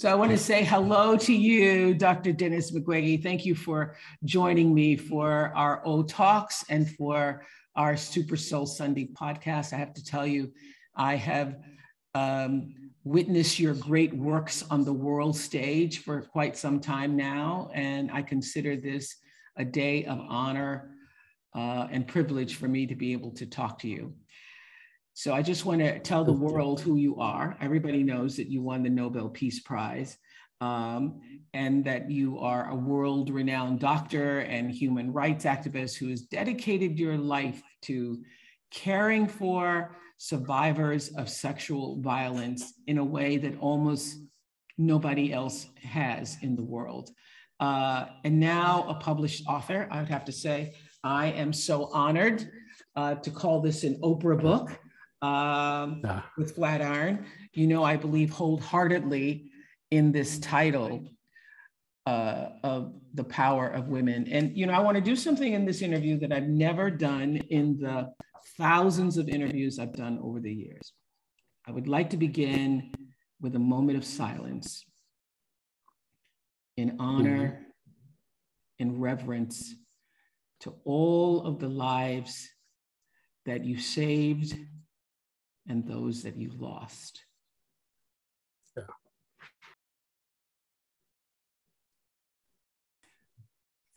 So I want to say hello to you, Dr. Denis Mukwege. Thank you for joining me for our O Talks and for our Super Soul Sunday podcast. I have to tell you, I have um, witnessed your great works on the world stage for quite some time now, and I consider this a day of honor uh, and privilege for me to be able to talk to you. So I just want to tell the world who you are. Everybody knows that you won the Nobel Peace Prize um, and that you are a world renowned doctor and human rights activist who has dedicated your life to caring for survivors of sexual violence in a way that almost nobody else has in the world. Uh, and now a published author, I would have to say, I am so honored uh, to call this an Oprah book um, yeah. with Flatiron. You know, I believe wholeheartedly in this title uh, of the power of women. And, you know, I want to do something in this interview that I've never done in the thousands of interviews I've done over the years. I would like to begin with a moment of silence in honor mm-hmm. reverence to all of the lives that you saved and those that you lost. Yeah.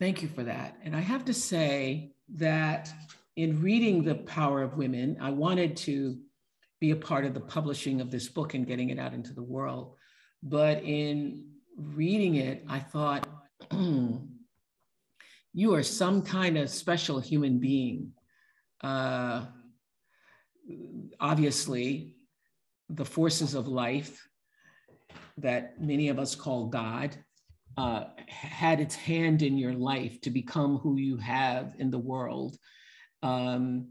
Thank you for that. And I have to say that in reading The Power of Women, I wanted to be a part of the publishing of this book and getting it out into the world. But in reading it, I thought, you are some kind of special human being. Uh, obviously, the forces of life that many of us call God uh, had its hand in your life to become who you have in the world. Um,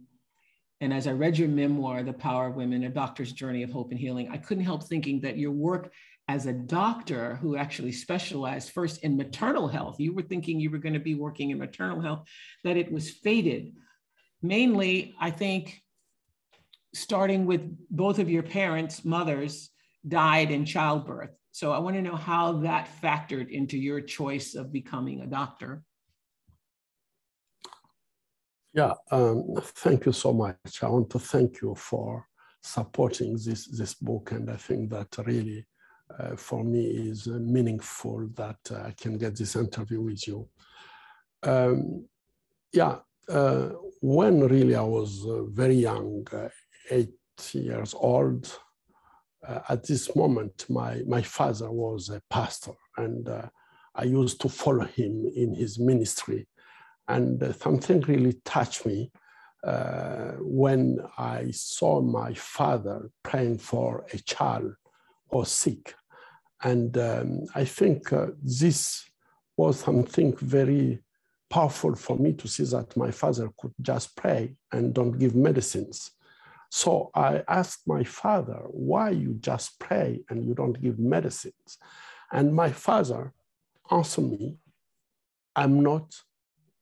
and as I read your memoir, The Power of Women, A Doctor's Journey of Hope and Healing, I couldn't help thinking that your work as a doctor who actually specialized first in maternal health, you were thinking you were going to be working in maternal health, that it was fated. Mainly, I think starting with both of your parents, mothers, died in childbirth. So I want to know how that factored into your choice of becoming a doctor. Yeah, um, thank you so much. I want to thank you for supporting this, this book. And I think that really, uh, for me, is uh, meaningful that uh, I can get this interview with you. Um, yeah, uh, when really I was uh, very young, uh, eight years old. Uh, at this moment, my, my father was a pastor, and uh, I used to follow him in his ministry. And uh, something really touched me uh, when I saw my father praying for a child or sick. And um, I think uh, this was something very powerful for me to see that my father could just pray and don't give medicines. So I asked my father, why you just pray and you don't give medicines? And my father answered me, I'm not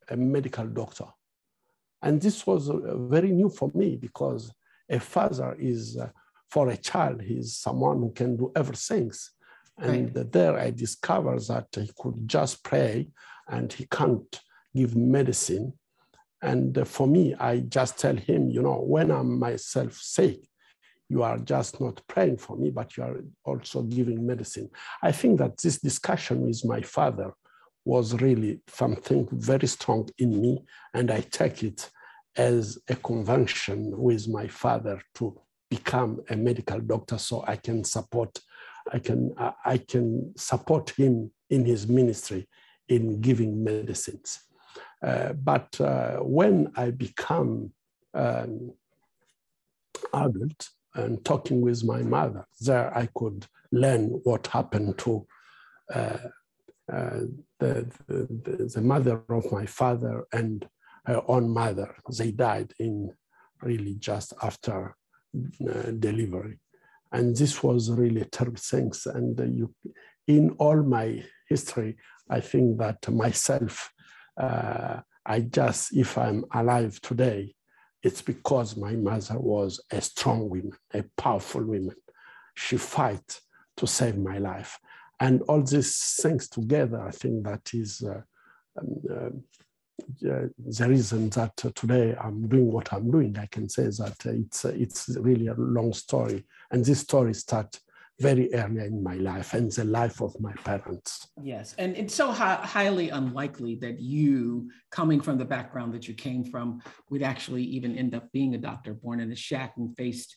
a medical doctor. And this was uh, very new for me because a father is, uh, for a child, he's someone who can do everything. And right. there I discovered that he could just pray and he can't give medicine. And for me, I just tell him, you know, when I'm myself sick, you are just not praying for me, but you are also giving medicine. I think that this discussion with my father was really something very strong in me, and I take it as a convention with my father to become a medical doctor so I can support I can I can support him in his ministry in giving medicines. Uh, but uh, when I become um, adult and talking with my mother, there I could learn what happened to uh, uh the, the, the, mother of my father and her own mother. They died in really just after uh, delivery. And this was really terrible things. And uh, you, in all my history, I think that myself, uh, I just, if I'm alive today, it's because my mother was a strong woman, a powerful woman. She fight to save my life. And all these things together, I think that is uh, um, uh, the reason that today I'm doing what I'm doing. I can say that it's, it's really a long story. And this story starts very early in my life and the life of my parents. Yes, and it's so hi- highly unlikely that you, coming from the background that you came from, would actually even end up being a doctor, born in a shack and faced,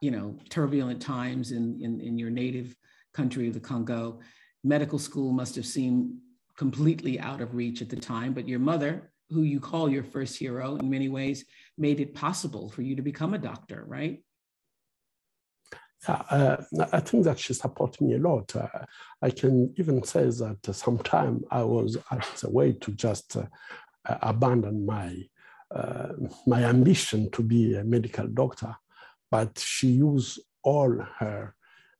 you know, turbulent times in, in, in your native country of the Congo. Medical school must have seemed completely out of reach at the time, but your mother, who you call your first hero in many ways, made it possible for you to become a doctor, right? Uh, I think that she supported me a lot. Uh, I can even say that uh, sometime I was at the way to just uh, abandon my uh, my ambition to be a medical doctor, but she used all her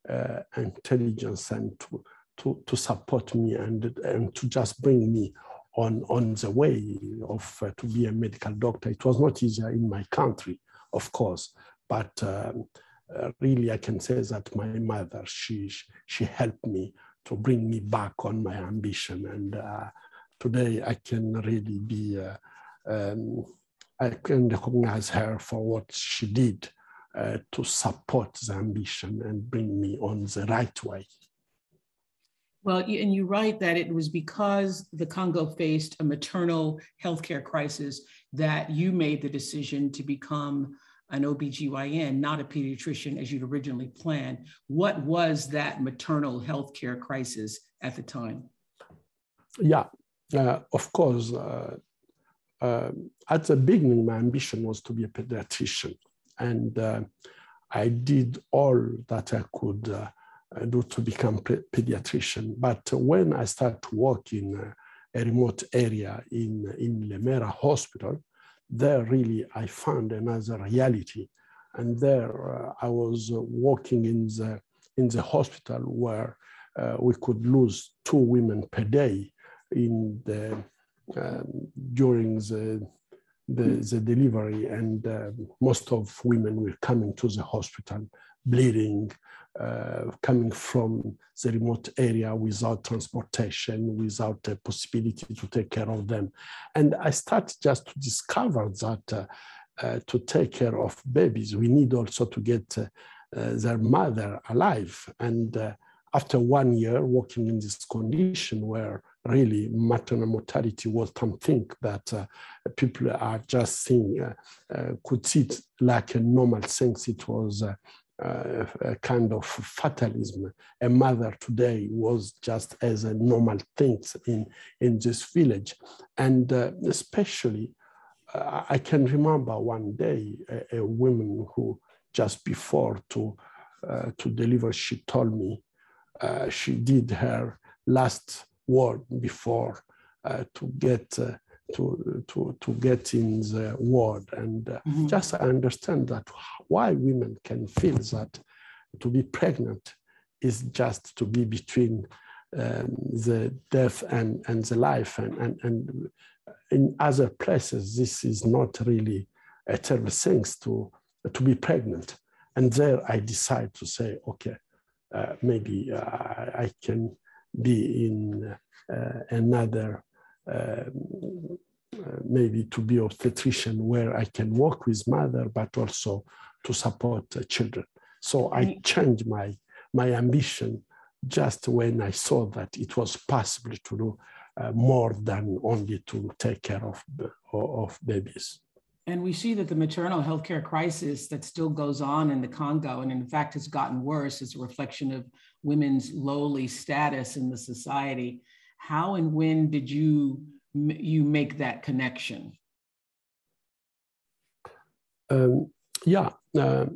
uh, intelligence and to, to, to support me and, and to just bring me on, on the way of to be a medical doctor. It was not easier in my country, of course, but um, uh, really I can say that my mother, she, she helped me to bring me back on my ambition. And uh, today I can really be, uh, um, I can recognize her for what she did uh, to support the ambition and bring me on the right way. Well, and you write that it was because the Congo faced a maternal healthcare crisis that you made the decision to become an OBGYN, not a pediatrician as you'd originally planned. What was that maternal healthcare crisis at the time? Yeah, uh, of course. Uh, uh, at the beginning, my ambition was to be a pediatrician. And uh, I did all that I could uh, do to become a pediatrician. But when I started to work in a remote area in, in Lemera Hospital, there really I found another reality. And there uh, I was uh, working in the, in the hospital where uh, we could lose two women per day in the, um, during the, the, the delivery. And uh, most of women were coming to the hospital bleeding, uh, coming from the remote area without transportation, without the possibility to take care of them. And I started just to discover that uh, uh, to take care of babies, we need also to get uh, uh, their mother alive. And after one year working in this condition where really maternal mortality was something that uh, people are just seeing, uh, uh, could see it like a normal thing. It was uh, a kind of fatalism. A mother today was just as a normal thing in, in this village. And uh, especially, uh, I can remember one day a, a, woman who just before to, uh, to deliver, she told me uh, she did her last word before to get to, to, to get in the word and uh, mm-hmm. just understand that why women can feel that to be pregnant is just to be between um, the death and, and the life. And, and, and in other places this is not really a terrible thing to, to be pregnant. And there i decide to say okay uh, maybe uh, i can be in uh, another maybe to be obstetrician where I can work with mother, but also to support uh, children. So I mm. changed my, my ambition just when I saw that it was possible to do uh, more than only to take care of, of babies. And we see that the maternal healthcare crisis that still goes on in the Congo, and in fact has gotten worse, is a reflection of women's lowly status in the society. How and when did you you make that connection? Um, yeah, uh,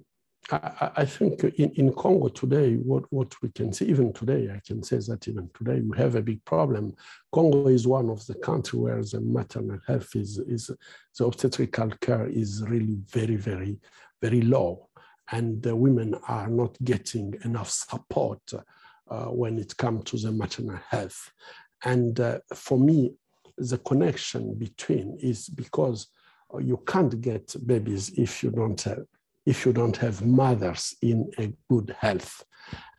I, I, think in, in Congo today, what, what we can see, even today, I can say that even today we have a big problem. Congo is one of the countries where the maternal health is, is the obstetrical care is really very, very, very low. And the women are not getting enough support uh, when it comes to the maternal health. And uh, for me, the connection between is because you can't get babies if you don't have if you don't have mothers in a good health.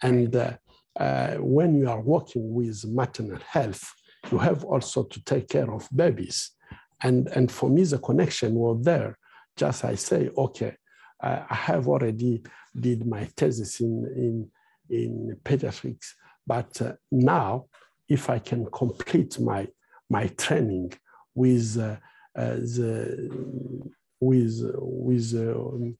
And uh, uh, when you are working with maternal health, you have also to take care of babies. And, and for me, the connection was there. Just I say, okay, uh, I have already did my thesis in, in, in pediatrics, but uh, now if I can complete my, my training with uh, uh, the with with um,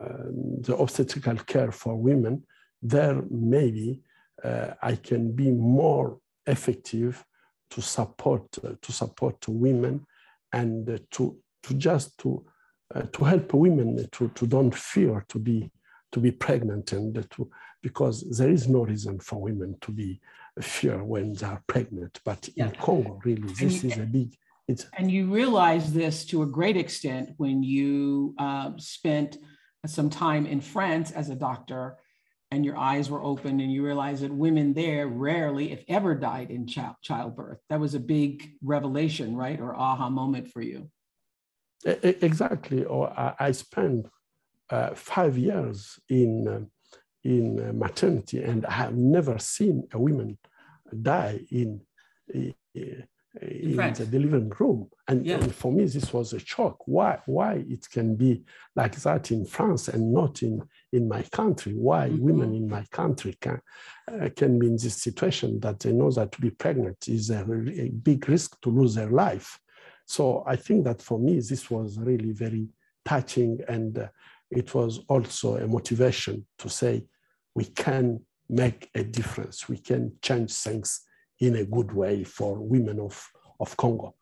um, the obstetrical care for women, there maybe uh, I can be more effective to support uh, to support women and uh, to to just to uh, to help women to, to don't fear to be to be pregnant and to because there is no reason for women to be fear when they are pregnant but yeah. in congo really this is a big it's and you realize this to a great extent when you uh, spent some time in France as a doctor and your eyes were open and you realized that women there rarely, if ever, died in child, childbirth. That was a big revelation, right? Or aha moment for you. Exactly. Or I spent uh, five years in, uh, in uh, maternity and I have never seen a woman die in, in, in the delivering room. And, yeah. and, for me, this was a shock. Why, why it can be like that in France and not in, in my country? Why mm-hmm. women in my country can, uh, can be in this situation that they know that to be pregnant is a, a big risk to lose their life. So I think that for me, this was really very touching. And uh, it was also a motivation to say, we can make a difference. We can change things in a good way for women of, of Congo.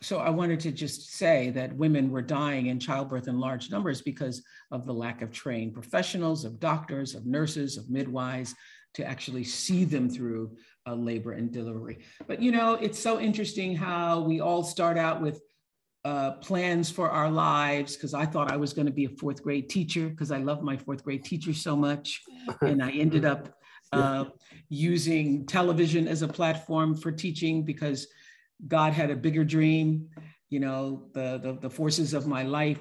So I wanted to just say that women were dying in childbirth in large numbers because of the lack of trained professionals, of doctors, of nurses, of midwives to actually see them through uh, labor and delivery. But you know, it's so interesting how we all start out with uh, plans for our lives because I thought I was going to be a fourth grade teacher because I love my fourth grade teacher so much. And I ended up uh, using television as a platform for teaching because God had a bigger dream. You know, the, the, the forces of my life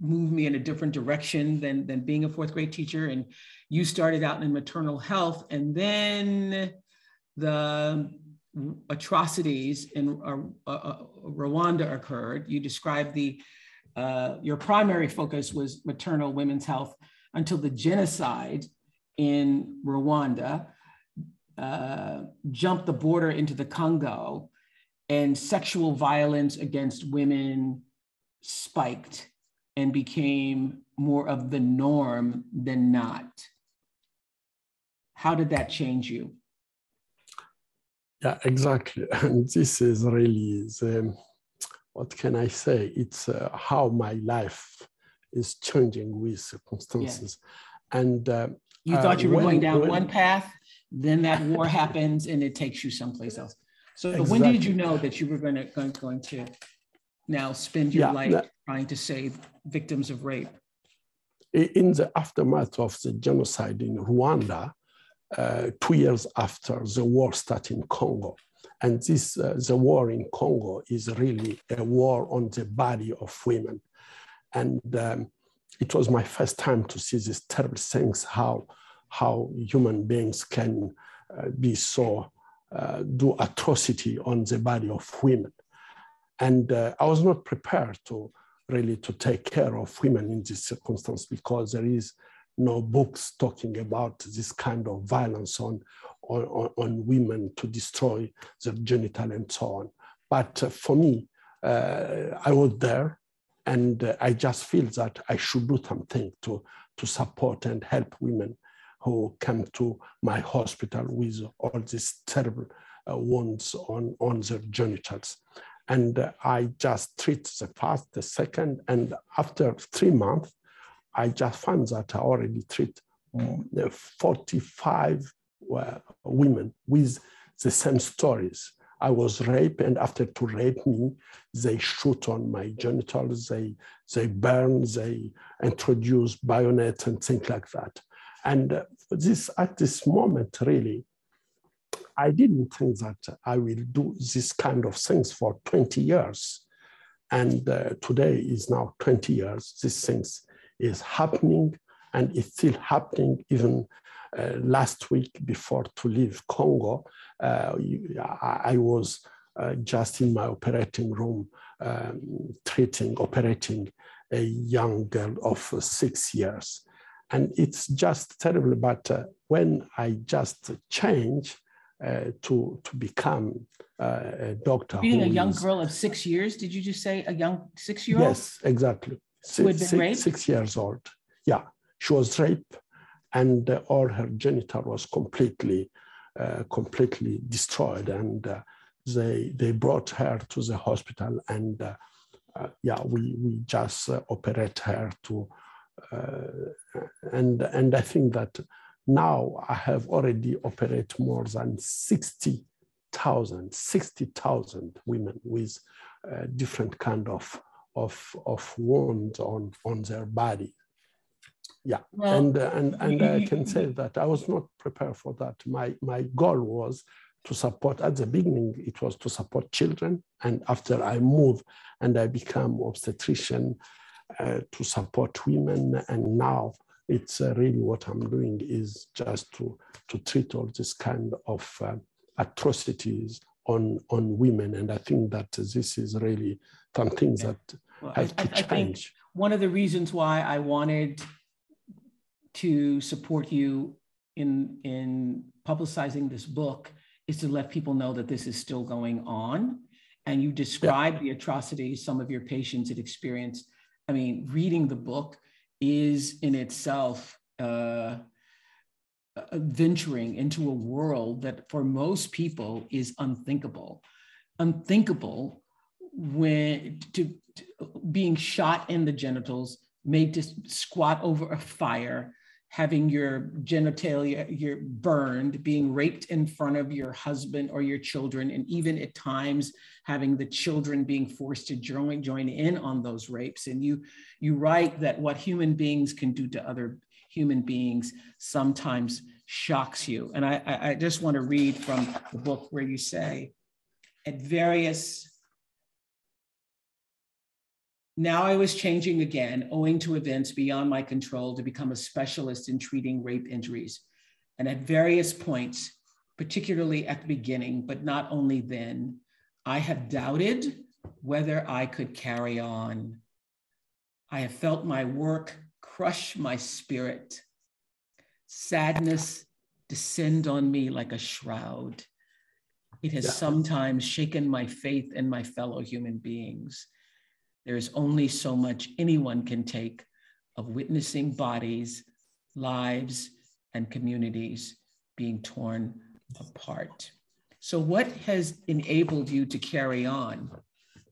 moved me in a different direction than, than being a fourth grade teacher. And you started out in maternal health, and then the atrocities in uh, uh, Rwanda occurred. You described the uh, your primary focus was maternal women's health until the genocide in Rwanda, uh, jumped the border into the Congo, and sexual violence against women spiked and became more of the norm than not. How did that change you? Yeah, exactly. And this is really the, what can I say? It's uh, how my life is changing with circumstances. Yeah. And uh, you thought uh, you were when, going down when, one path, then that war happens and it takes you someplace else. So exactly. when did you know that you were going to, going, going to now spend your yeah, life that, trying to save victims of rape? In the aftermath of the genocide in Rwanda, uh, two years after the war started in Congo, and this uh, the war in Congo is really a war on the body of women, and um, it was my first time to see these terrible things, how, how human beings can uh, be so, uh, do atrocity on the body of women. And uh, I was not prepared to really to take care of women in this circumstance because there is no books talking about this kind of violence on, on, on women to destroy their genital and so on. But uh, for me, uh, I was there and uh, I just feel that I should do something to, to support and help women who come to my hospital with all these terrible uh, wounds on, on their genitals. And uh, I just treat the first, the second, and after three months, I just found that I already treat mm, 45 uh, women with the same stories. I was raped, and after to rape me, they shoot on my genitals, they, they burn, they introduce bayonets and things like that. And uh, this at this moment, really, I didn't think that I will do this kind of things for 20 years. And uh, today is now 20 years. These things is happening and it's still happening even uh, last week before to leave Congo. Uh, I, I, was uh, just in my operating room um, treating, operating a young girl of six years. And it's just terrible, but uh, when I just change, uh, to to become uh, a doctor. Being a young is, girl of six years, did you just say a young six year old? Yes, exactly. Six, six, six, years old. Yeah, she was raped, and uh, all her genital was completely uh, completely destroyed, and uh, they they brought her to the hospital, and uh, yeah, we we just operate her to. and and I think that now I have already operated more than 60,000, 60,000 women with uh, different kind of, of, of wounds on, on their body. Yeah, well, and, uh, and, and I can say that I was not prepared for that. My, my goal was to support, at the beginning, it was to support children. And after I moved and I became obstetrician uh, to support women, and now it's uh, really what I'm doing is just to, to treat all this kind of uh, atrocities on, on women. And I think that this is really something that well, have I, to I, change. one of the reasons why I wanted to support you in, in publicizing this book is to let people know that this is still going on. And you describe yeah. the atrocities some of your patients had experienced. I mean, reading the book, is in itself uh, venturing into a world that for most people is unthinkable. Unthinkable when to, to being shot in the genitals, made to squat over a fire, having your genitalia you're burned, being raped in front of your husband or your children, and even at times having the children being forced to join, join in on those rapes. And you, you write that what human beings can do to other human beings sometimes shocks you. And I, I just want to read from the book where you say, at various now I was changing again, owing to events beyond my control, to become a specialist in treating rape injuries. And at various points, particularly at the beginning, but not only then, I have doubted whether I could carry on. I have felt my work crush my spirit, sadness descend on me like a shroud. It has yeah. sometimes shaken my faith in my fellow human beings. There is only so much anyone can take of witnessing bodies, lives, and communities being torn apart. So, what has enabled you to carry on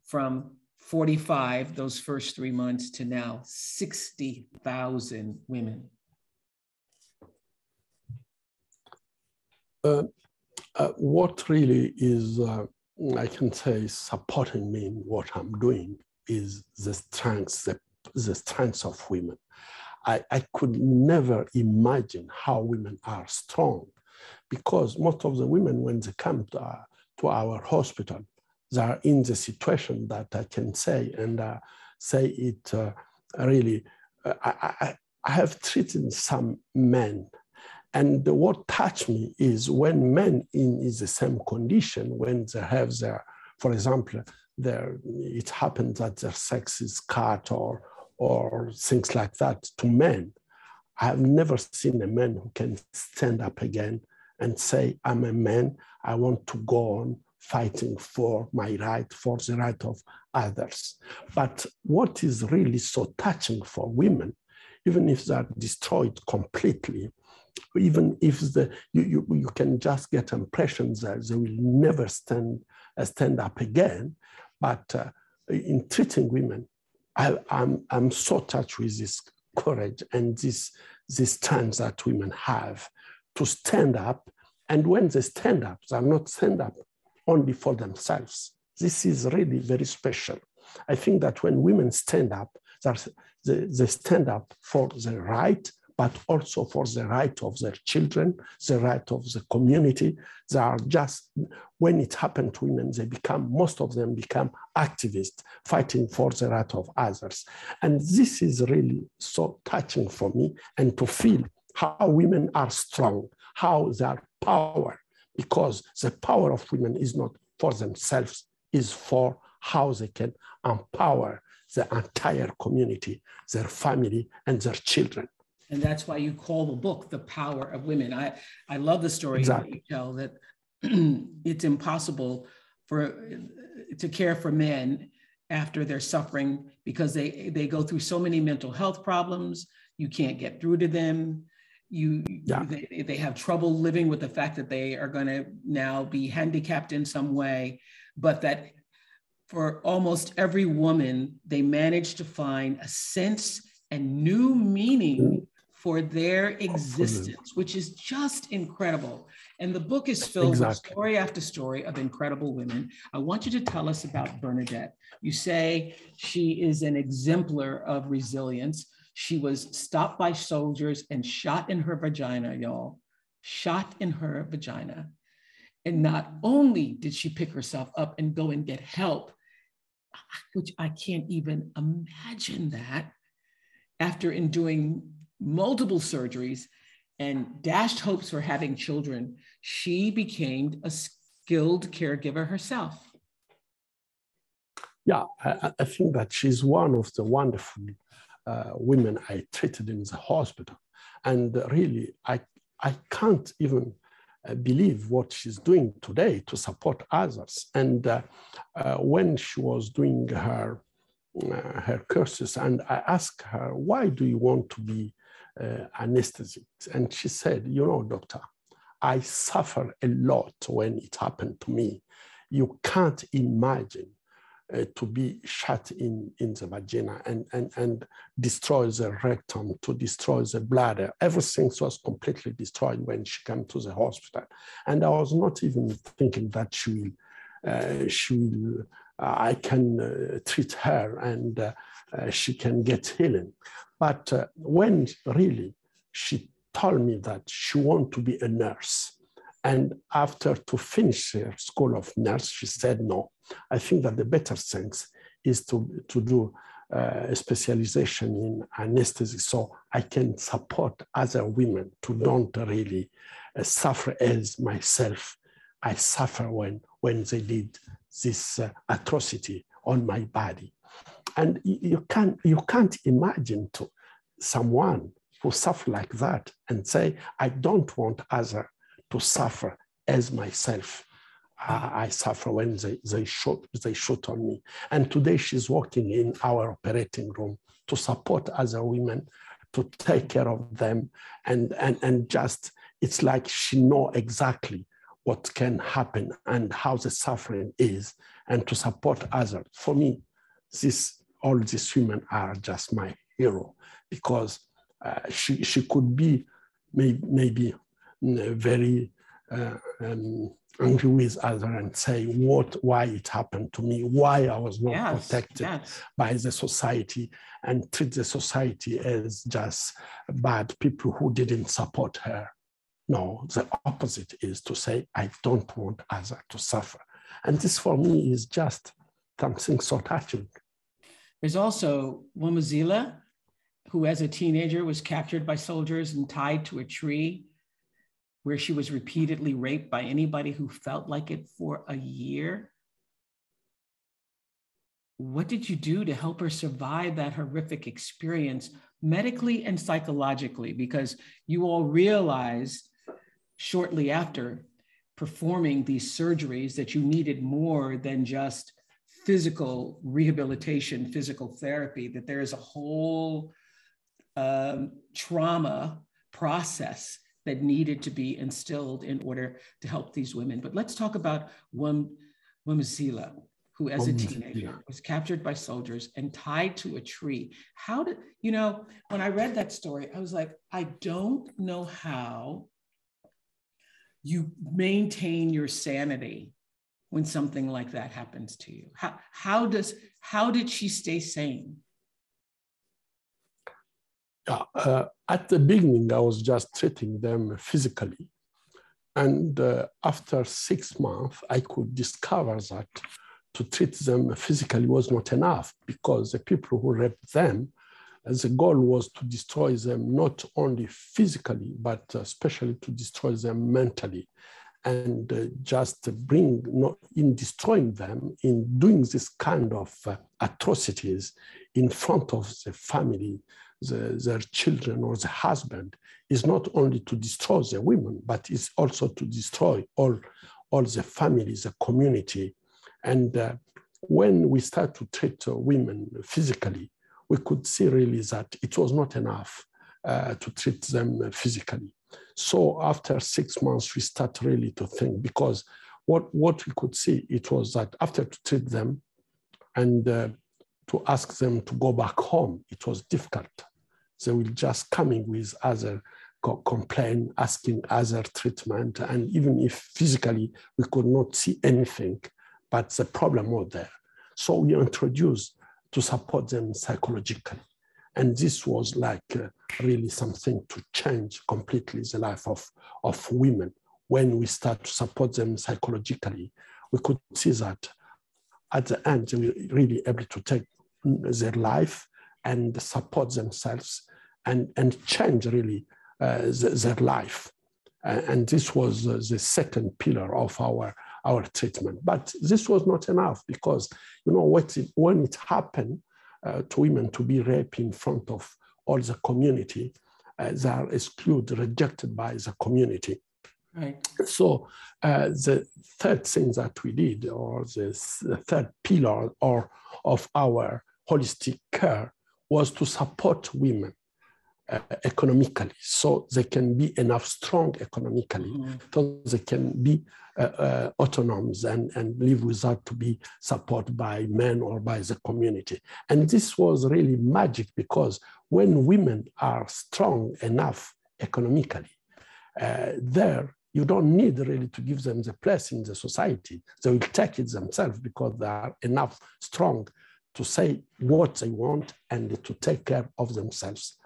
from 45, those first three months, to now 60,000 women? Uh, uh, what really is, uh, I can say, supporting me in what I'm doing is the strength, the, the strength of women. I, I could never imagine how women are strong because most of the women, when they come to our, to our hospital, they are in the situation that I can say and uh, say it uh, really. Uh, I, I, I have treated some men and what touched me is when men in is the same condition, when they have their, for example, their, it happens that their sex is cut or, or things like that to men. I have never seen a man who can stand up again and say, I'm a man, I want to go on fighting for my right, for the right of others. But what is really so touching for women, even if they're destroyed completely, even if the, you, you, you can just get impressions that they will never stand, uh, stand up again, but uh, in treating women, I, I'm, I'm so touched with this courage and this, this strength that women have to stand up. And when they stand up, they are not stand up only for themselves. This is really very special. I think that when women stand up, they, they stand up for the right but also for the right of their children, the right of the community. They are just, when it happened to women, they become, most of them become activists fighting for the right of others. And this is really so touching for me and to feel how women are strong, how they are power, because the power of women is not for themselves, is for how they can empower the entire community, their family, and their children and that's why you call the book the power of women i i love the story exactly. that you tell that it's impossible for to care for men after they're suffering because they they go through so many mental health problems you can't get through to them you yeah. they, they have trouble living with the fact that they are going to now be handicapped in some way but that for almost every woman they manage to find a sense and new meaning mm. For their existence, which is just incredible. And the book is filled exactly. with story after story of incredible women. I want you to tell us about Bernadette. You say she is an exemplar of resilience. She was stopped by soldiers and shot in her vagina, y'all, shot in her vagina. And not only did she pick herself up and go and get help, which I can't even imagine that after enduring multiple surgeries, and dashed hopes for having children, she became a skilled caregiver herself. Yeah, I, I think that she's one of the wonderful uh, women I treated in the hospital. And really, I, I can't even uh, believe what she's doing today to support others. And uh, uh when she was doing her, uh, her courses, and I asked her, why do you want to be uh. And she said, you know, doctor, I suffer a lot when it happened to me. You can't imagine uh, to be shut in, in the vagina and, and, and destroy the rectum, to destroy the bladder. Everything was completely destroyed when she came to the hospital. And I was not even thinking that she will, uh, she will uh, I can uh, treat her and uh, uh, she can get healing. But uh, when really she told me that she wanted to be a nurse, and after to finish her school of nurse, she said, no, I think that the better thing is to, to do uh, a specialization in anesthesia so I can support other women to don't really uh, suffer as myself. I suffer when, when they did this uh, atrocity on my body. And you can't, you can't imagine to someone who suffer like that and say, I don't want other to suffer as myself. Uh, I suffer when they, they, shoot, they shoot on me. And today she's working in our operating room to support other women, to take care of them. And, and, and just, it's like she know exactly what can happen and how the suffering is and to support others. For me, this all these women are just my hero because uh, she, she could be may, maybe mm, very uh, um, angry with others and say what why it happened to me? Why i was not yes, protected yes. by the society and treat the society as just bad people who didn't support her? No the opposite is to say i don't want others to suffer. And this for me is just something so touching there's also Wamazila, who as a teenager was captured by soldiers and tied to a tree where she was repeatedly raped by anybody who felt like it for a year. What did you do to help her survive that horrific experience medically and psychologically? Because you all realized shortly after performing these surgeries that you needed more than just physical rehabilitation, physical therapy, that there is a whole um, trauma process that needed to be instilled in order to help these women. But let's talk about Wam, Wamazila, who, as a teenager, was captured by soldiers and tied to a tree. How did, you know, when I read that story, I was like, I don't know how you maintain your sanity when something like that happens to you. How, how does, how did she stay sane? Uh, at the beginning, I was just treating them physically. And uh, after six months, I could discover that to treat them physically was not enough because the people who raped them, the goal was to destroy them not only physically, but especially to destroy them mentally. And uh, just bring, not in destroying them, in doing this kind of uh, atrocities in front of the family, the, their children or the husband, is not only to destroy the women, but is also to destroy all, all the families, the community, and uh, when we start to treat uh, women physically, we could see really that it was not enough uh, to treat them physically. So after six months, we start really to think because what, what we could see, it was that after to treat them and uh, to ask them to go back home, it was difficult. They will just coming with other complaint, asking other treatment. And even if physically we could not see anything, but the problem was there. So we introduced to support them psychologically. And this was like uh, really something to change completely the life of, of women. When we start to support them psychologically, we could see that at the end, they were really able to take their life and support themselves and, and change really uh, the, their life. Uh, and this was uh, the second pillar of our our treatment. But this was not enough because, you know, what it, when it happened to women to be raped in front of all the community, uh, they are excluded, rejected by the community. Right. So uh, the third thing that we did, or the, the third pillar or of our holistic care, was to support women uh, economically so they can be enough strong economically mm. so they can be uh, uh, autonomous and, and live without to be supported by men or by the community. And this was really magic because when women are strong enough economically uh, there you don't need really to give them the place in the society. They will take it themselves because they are enough strong to say what they want and to take care of themselves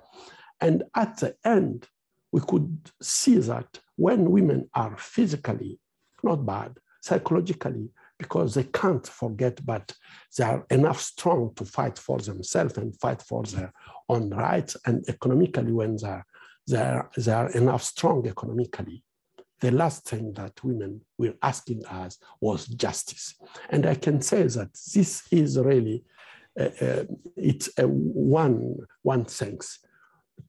and at the end, we could see that when women are physically not bad, psychologically, because they can't forget, but they are enough strong to fight for themselves and fight for their own rights. And economically, when they are, they are, they are enough strong economically, the last thing that women were asking us was justice. And I can say that this is really, uh, uh, it's one, one thanks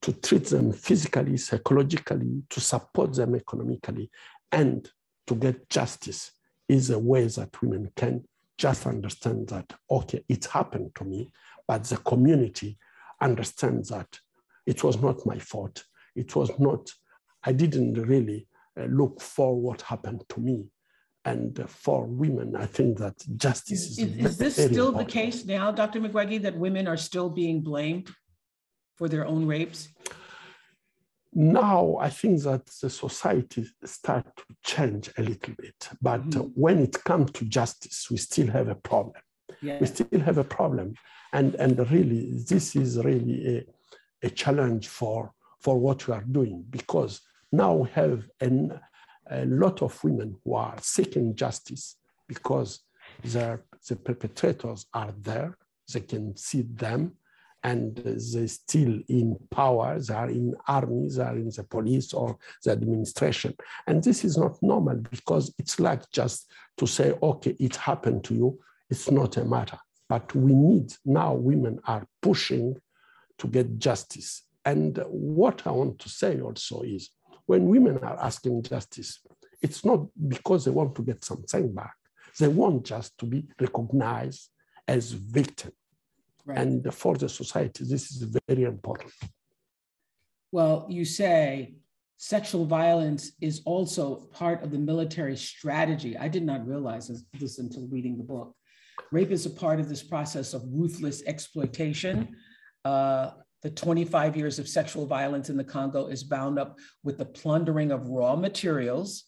to treat them physically, psychologically, to support them economically, and to get justice is a way that women can just understand that, okay, it happened to me, but the community understands that it was not my fault. It was not, I didn't really uh, look for what happened to me. And uh, for women, I think that justice is. Is, is this still important. the case now, Dr. Mukwege, that women are still being blamed for their own rapes? Now, I think that the society start to change a little bit, but mm-hmm. when it comes to justice, we still have a problem. Yeah. We still have a problem, and and really, this is really a, a challenge for for what we are doing because now we have an, a lot of women who are seeking justice because the perpetrators are there, they can see them, and they still in power, they are in armies, they are in the police or the administration. And this is not normal because it's like just to say, okay, it happened to you, it's not a matter. But we need, now women are pushing to get justice. And what I want to say also is when women are asking justice, it's not because they want to get something back. They want just to be recognized as victims Right. And for the society, this is very important. Well, you say sexual violence is also part of the military strategy. I did not realize this, until reading the book. Rape is a part of this process of ruthless exploitation. Uh, the 25 years of sexual violence in the Congo is bound up with the plundering of raw materials.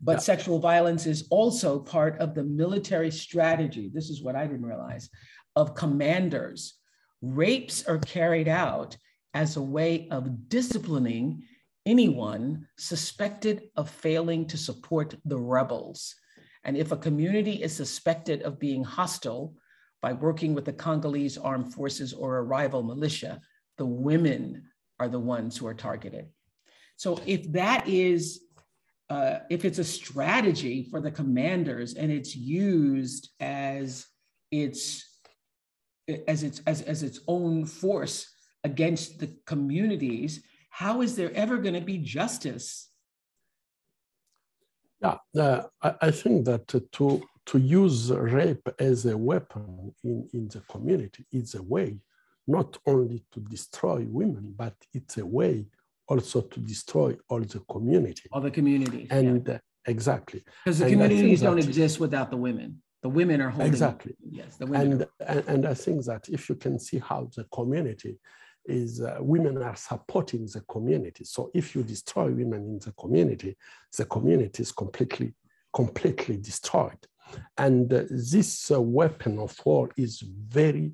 But yeah. sexual violence is also part of the military strategy. This is what I didn't realize of commanders. Rapes are carried out as a way of disciplining anyone suspected of failing to support the rebels. And if a community is suspected of being hostile by working with the Congolese armed forces or a rival militia, the women are the ones who are targeted. So if that is, uh, if it's a strategy for the commanders and it's used as its as its as, as its own force against the communities, how is there ever going to be justice? Yeah, uh, I, I, think that to to use rape as a weapon in, in the community is a way not only to destroy women, but it's a way also to destroy all the community. All the communities. And yeah. uh, exactly. Because the and communities don't exist without the women. The women are holding. Exactly. Yes, the women. And, and, and, I think that if you can see how the community is, uh, women are supporting the community. So if you destroy women in the community, the community is completely, completely destroyed. And uh, this uh, weapon of war is very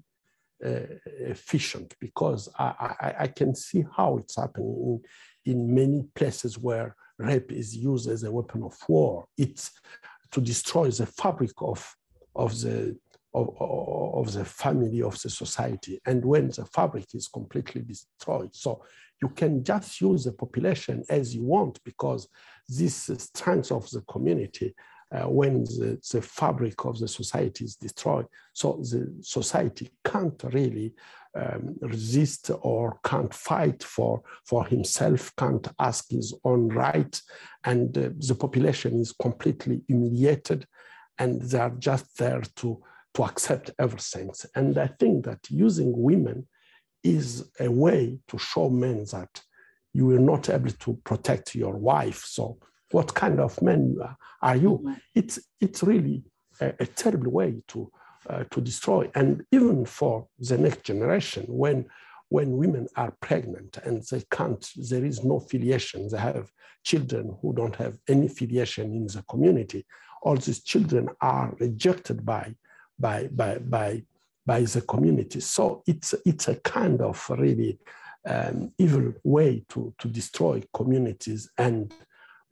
uh, efficient because I, I, I, can see how it's happening in, in many places where rape is used as a weapon of war. It's to destroy the fabric of, of, the, of, of the family, of the society. And when the fabric is completely destroyed, so you can just use the population as you want because this strength of the community uh, when the, the, fabric of the society is destroyed. So the society can't really um, resist or can't fight for, for himself, can't ask his own right. And uh, the population is completely humiliated and they are just there to, to accept everything. And I think that using women is a way to show men that you will not able to protect your wife. So what kind of man are you? It's, it's really a, a terrible way to, uh, to destroy. And even for the next generation, when, when women are pregnant and they can't, there is no filiation, they have children who don't have any filiation in the community, all these children are rejected by, by, by, by, by the community. So it's, it's a kind of really um, evil way to, to destroy communities and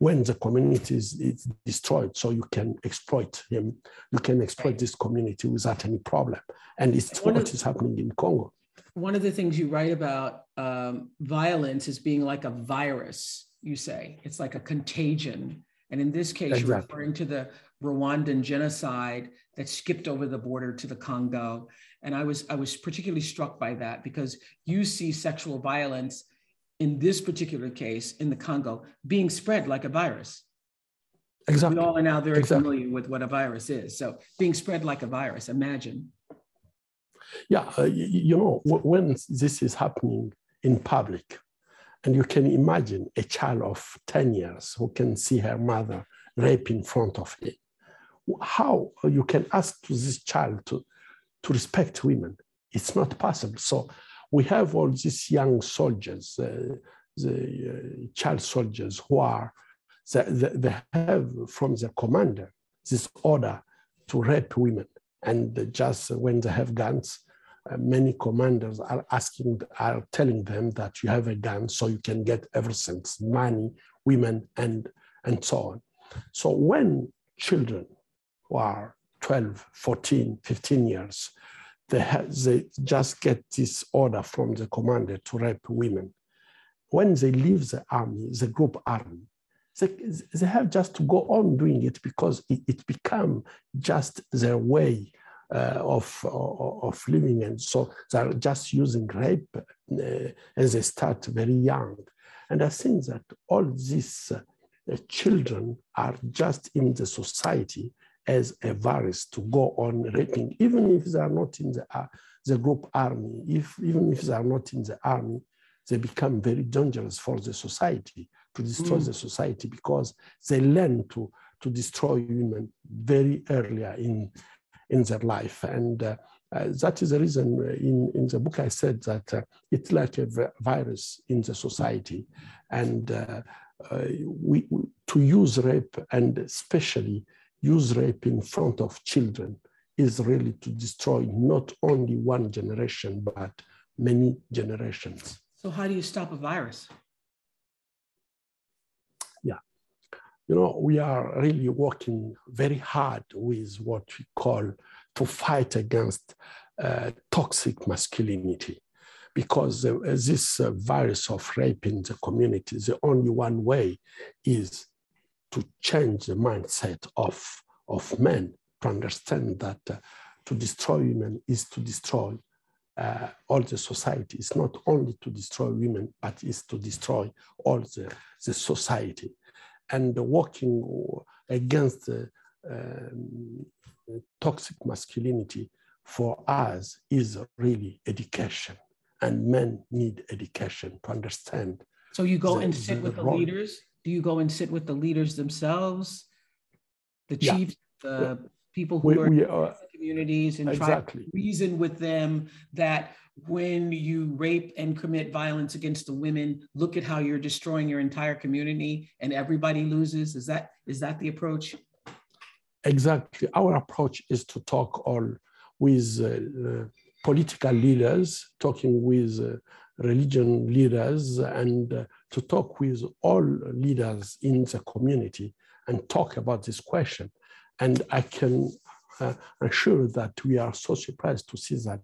when the community is, is, destroyed, so you can exploit him, you can exploit this community without any problem. And it's what of, is happening in Congo. One of the things you write about um, violence is being like a virus, you say. It's like a contagion. And in this case, exactly. you're referring to the Rwandan genocide that skipped over the border to the Congo. And I was I was particularly struck by that because you see sexual violence in this particular case in the Congo being spread like a virus. Exactly. We all are now very exactly. familiar with what a virus is. So being spread like a virus, imagine. Yeah, uh, you, know, when this is happening in public, and you can imagine a child of 10 years who can see her mother rape in front of him. How you can ask this child to, to respect women? It's not possible. So we have all these young soldiers, uh, the child soldiers who are, they, they have from their commander this order to rape women. And just when they have guns, uh, many commanders are asking, are telling them that you have a gun so you can get everything, money, women, and, and so on. So when children who are 12, 14, 15 years they, they just get this order from the commander to rape women. When they leave the army, the group army, they, they have just to go on doing it because it, it become just their way uh, of, of living. And so they're just using rape uh, as they start very young. And I think that all these uh, children are just in the society as a virus to go on raping, even if they are not in the, uh, the group army, if, even if they are not in the army, they become very dangerous for the society, to destroy mm. the society because they learn to, to destroy women very earlier in, in their life. And uh, uh, that is the reason in, in the book I said that uh, it's like a virus in the society. And uh, uh, we, to use rape and especially use rape in front of children is really to destroy not only one generation, but many generations. So how do you stop a virus? Yeah, you know, we are really working very hard with what we call to fight against uh, toxic masculinity because uh, this uh, virus of rape in the community, the only one way is to change the mindset of, of men to understand that uh, to destroy women is to destroy uh, all the society. It's not only to destroy women, but it's to destroy all the, the society. And working against the um, toxic masculinity for us is really education and men need education to understand. So you go the, and sit the with the role. leaders? Do you go and sit with the leaders themselves, the chiefs, yeah. the yeah. people who we, are, we are communities and exactly. try to reason with them that when you rape and commit violence against the women, look at how you're destroying your entire community and everybody loses. Is that is that the approach? Exactly. Our approach is to talk all with uh, political leaders, talking with uh, religion leaders, and uh, to talk with all leaders in the community and talk about this question. And I can uh, assure that we are so surprised to see that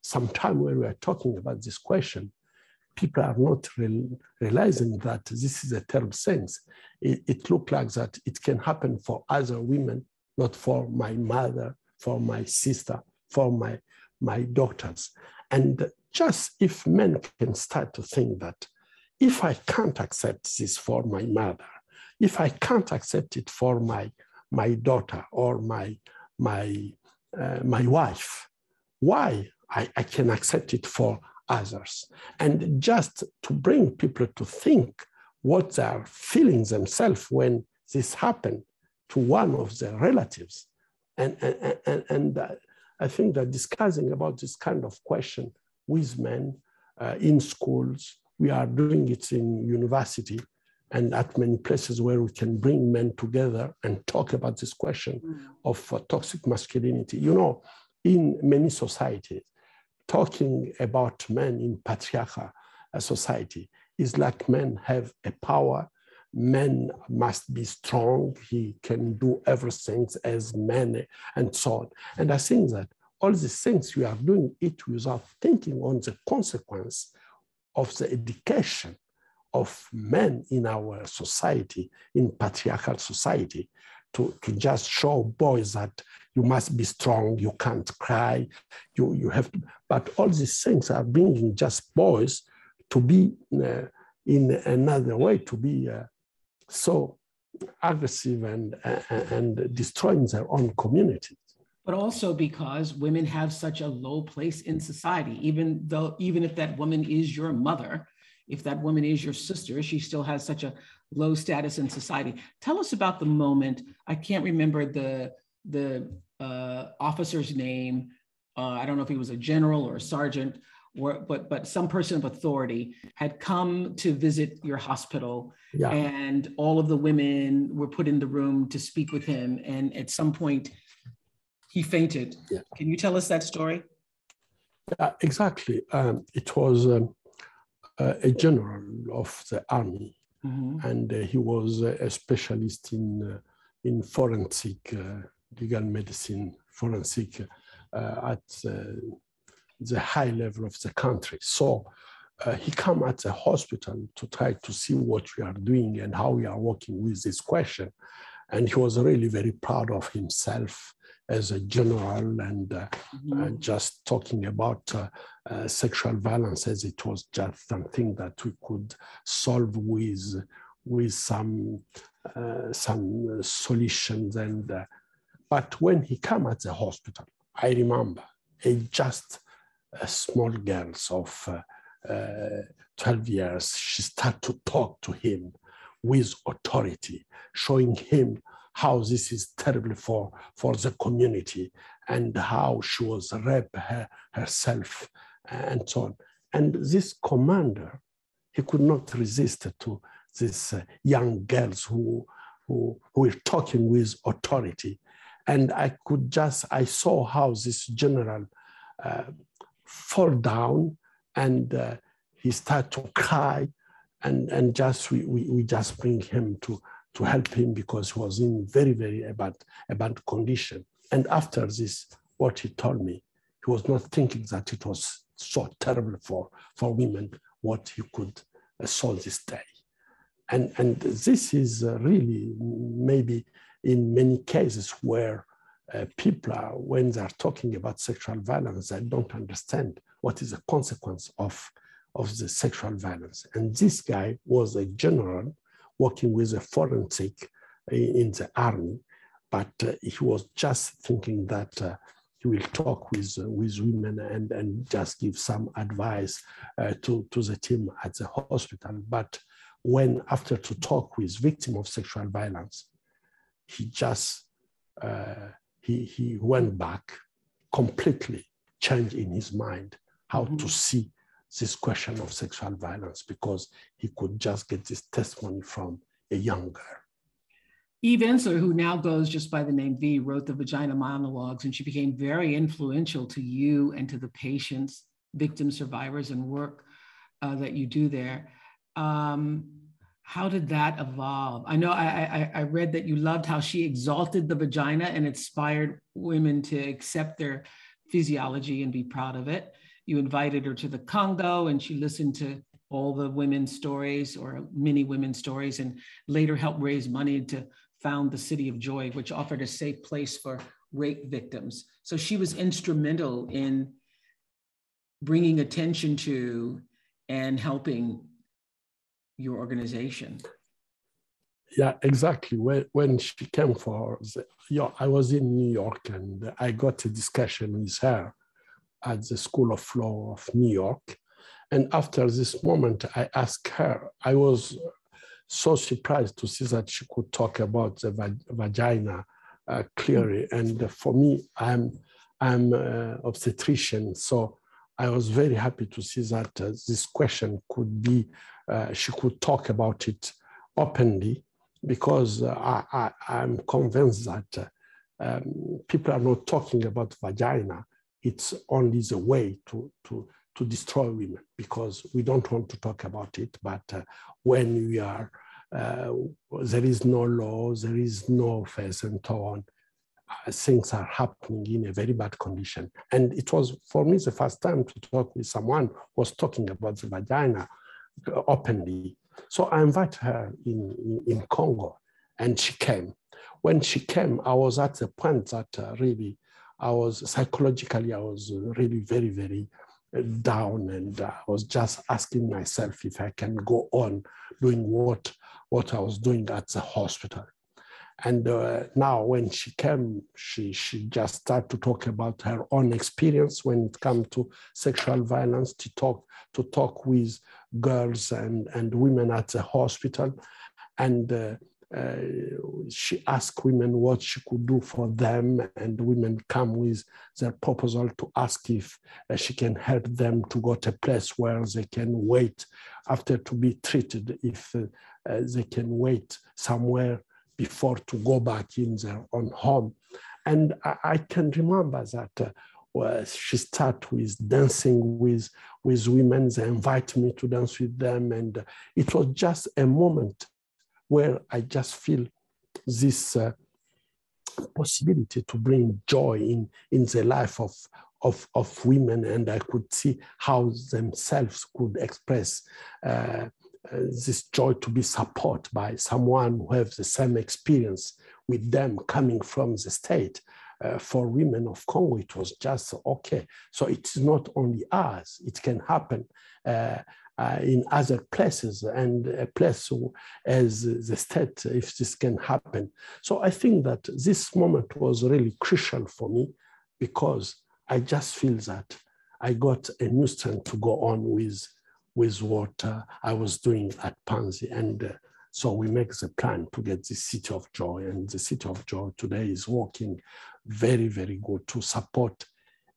sometime when we are talking about this question, people are not real, realizing that this is a term sense. It, it looks like that it can happen for other women, not for my mother, for my sister, for my my daughters. And just if men can start to think that if I can't accept this for my mother, if I can't accept it for my, my daughter or my, my, uh, my wife, why I, I can accept it for others? And just to bring people to think what they're feeling themselves when this happened to one of their relatives. And, and, and, and uh, I think that discussing about this kind of question with men uh, in schools, we are doing it in university and at many places where we can bring men together and talk about this question mm. of uh, toxic masculinity. You know, in many societies, talking about men in patriarchal uh, society is like men have a power men must be strong, he can do everything as men, and so on. And I think that all these things we are doing it without thinking on the consequence of the education of men in our society, in patriarchal society, to, to just show boys that you must be strong, you can't cry, you, you have to, but all these things are bringing just boys to be uh, in another way, to be uh, so aggressive and, uh, and destroying their own communities. But also because women have such a low place in society, even though, even if that woman is your mother, if that woman is your sister, she still has such a low status in society. Tell us about the moment. I can't remember the the uh, officer's name. Uh, I don't know if he was a general or a sergeant, or, but but some person of authority had come to visit your hospital, yeah. and all of the women were put in the room to speak with him. And at some point, he fainted. Yeah. Can you tell us that story? Yeah, exactly. Um, it was um, uh, a general of the army, mm-hmm. and uh, he was a specialist in uh, in forensic uh, legal medicine, forensic uh, at the high level of the country. So uh, he come at the hospital to try to see what we are doing and how we are working with this question. And he was really very proud of himself as a general and uh, mm-hmm. uh, just talking about uh, uh, sexual violence as it was just something that we could solve with with some uh, some solutions and but when he came at the hospital i remember a just a small girl of uh, uh, 12 years, she started to talk to him with authority, showing him how this is terrible for, for the community and how she was raped her, herself and so on. And this commander, he could not resist to these uh, young girls who, who, who were talking with authority. And I could just, I saw how this general uh, fall down and uh, he started to cry and, and just we, we, we just bring him to, to help him because he was in very, very bad, bad condition. And after this, what he told me, he was not thinking that it was so terrible for, for women what he could uh, saw this day. And, and this is uh, really maybe in many cases where uh, people are, when they're talking about sexual violence, they don't understand what is the consequence of, of the sexual violence. And this guy was a general working with a forensic in the army, but uh, he was just thinking that uh, he will talk with, uh, with women and, and just give some advice uh, to, to the team at the hospital. But when after to talk with victim of sexual violence, he just, uh, he, he went back completely changed in his mind how mm-hmm. to see this question of sexual violence because he could just get this testimony from a young girl. Eve Ensler, who now goes just by the name V, wrote the Vagina Monologues, and she became very influential to you and to the patients, victim survivors, and work uh, that you do there. Um, how did that evolve? I know I, I, I read that you loved how she exalted the vagina and inspired women to accept their physiology and be proud of it. You invited her to the Congo, and she listened to all the women's stories or many women's stories, and later helped raise money to found the City of Joy, which offered a safe place for rape victims. So she was instrumental in bringing attention to and helping your organization. Yeah, exactly. When, when she came for, yeah, I was in New York and I got a discussion with her at the School of Law of New York. And after this moment, I asked her, I was so surprised to see that she could talk about the vag vagina uh, clearly. And for me, I'm I'm uh, obstetrician, so I was very happy to see that uh, this question could be uh, she could talk about it openly because uh, I, I, am convinced that uh, um, people are not talking about vagina. It's only the way to to to destroy women because we don't want to talk about it. But uh, when we are, uh, there is no law, there is no face and on, uh, things are happening in a very bad condition. And it was for me the first time to talk with someone who was talking about the vagina openly. So I invited her in, in, in Congo and she came. When she came, I was at the point that uh, really I was psychologically, I was really very, very down and I was just asking myself if I can go on doing what, what I was doing at the hospital. And uh, now when she came, she, she just started to talk about her own experience when it comes to sexual violence, to talk, to talk with girls and, and women at the hospital. And uh, she asked women what she could do for them, and women come with their proposal to ask if uh, she can help them to go to a place where they can wait after to be treated, if uh, uh they can wait somewhere before to go back in their own home. And I, I can remember that uh, she started with dancing with, with women. They invite me to dance with them. And it was just a moment where I just feel this uh, possibility to bring joy in, in the life of, of, of women, and I could see how themselves could express uh, uh, this joy to be supported by someone who has the same experience with them coming from the state. Uh, for women of Congo, it was just okay. So it's not only us, it can happen. Uh, uh, in other places and a place as the state if this can happen. So I think that this moment was really crucial for me because I just feel that I got a new strength to go on with, with what uh, I was doing at Panzi. And uh, So we make the plan to get the City of Joy, and the City of Joy today is working very, very good to support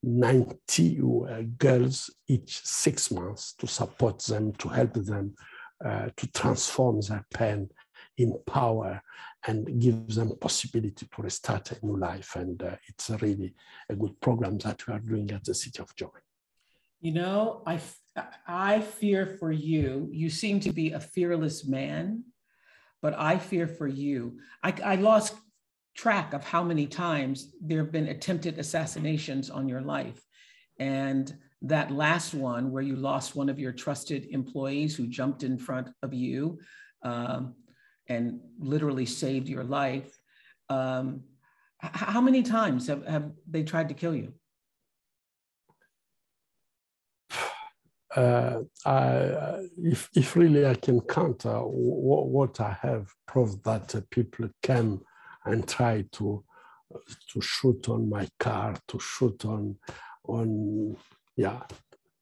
90 uh, girls each six months to support them, to help them uh, to transform their pain in power and give them possibility to restart a new life. And uh, it's really a good program that we are doing at the City of Joy. You know, I, I fear for you. You seem to be a fearless man, but I fear for you. I, I lost track of how many times there have been attempted assassinations on your life. And that last one, where you lost one of your trusted employees who jumped in front of you um, and literally saved your life. Um, how many times have, have they tried to kill you? Uh, I, if, if really I can count uh, what, I have proved that uh, people came and tried to to shoot on my car, to shoot on on yeah,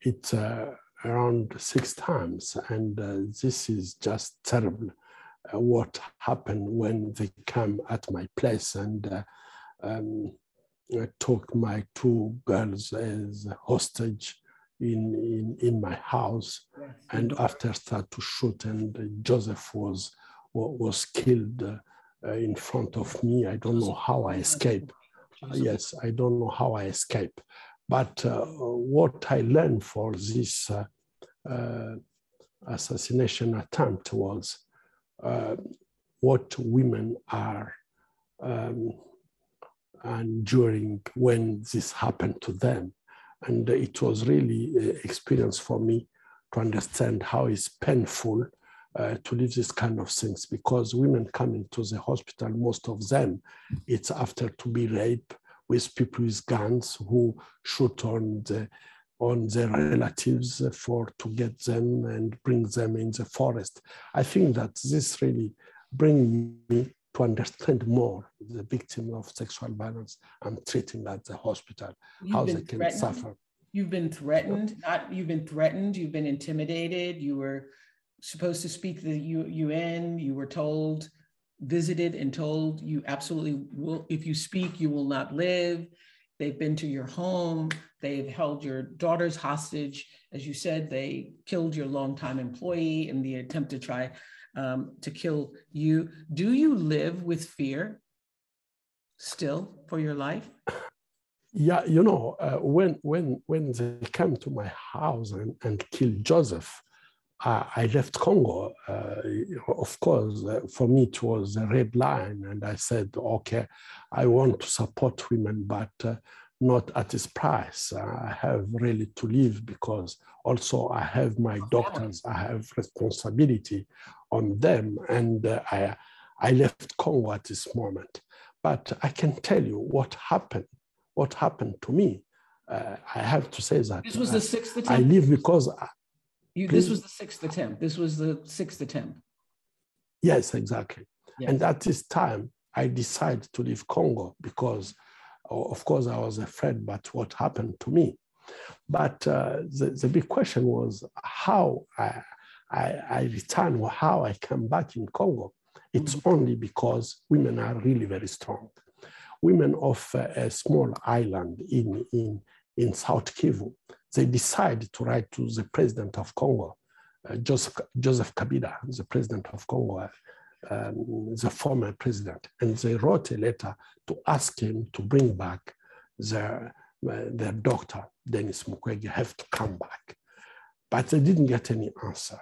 it's uh, around six times, and uh, this is just terrible. Uh, what happened when they come at my place and uh, um, took my two girls as hostage in, in, in my house yes. and after start to shoot and Joseph was was killed uh, in front of me. I don't know how I escape. Uh, yes, I don't know how I escape. But uh, what I learned for this uh, uh, assassination attempt was uh, what women are um, enduring when this happened to them. And it was really an experience for me to understand how it's painful uh, to leave this kind of things because women coming to the hospital, most of them, it's after to be raped with people with guns who shoot on the on their relatives for to get them and bring them in the forest. I think that this really brings me to understand more the victim of sexual violence I'm treating at the hospital, you've how they can suffer. You've been threatened, not you've been threatened, you've been intimidated, you were supposed to speak the UN, you were told, visited and told you absolutely will, if you speak, you will not live. They've been to your home. They've held your daughters hostage. As you said, they killed your longtime employee in the attempt to try um, to kill you. Do you live with fear still for your life? Yeah, you know, uh, when when when they came to my house and, and killed Joseph, I left Congo. Uh, of course, uh, for me, it was a red line. And I said, okay, I want to support women, but uh, not at this price. I have really to live because also I have my doctors, I have responsibility on them. And uh, I, I left Congo at this moment. But I can tell you what happened, what happened to me. Uh, I have to say that this was the sixth attempt. I leave because you, this was the sixth attempt. This was the sixth attempt. Yes, exactly. And at this time, I decided to leave Congo because, of course, I was afraid about what happened to me. But uh, the, the big question was how I, I, I return or how I come back in Congo. It's mm-hmm. only because women are really very strong. Women of a, a small island in, in, in South Kivu, they decided to write to the president of Congo, uh, Joseph, Joseph Kabila, the president of Congo, um, the former president, and they wrote a letter to ask him to bring back their, uh, their doctor, Denis Mukwege, have to come back. But they didn't get any answer.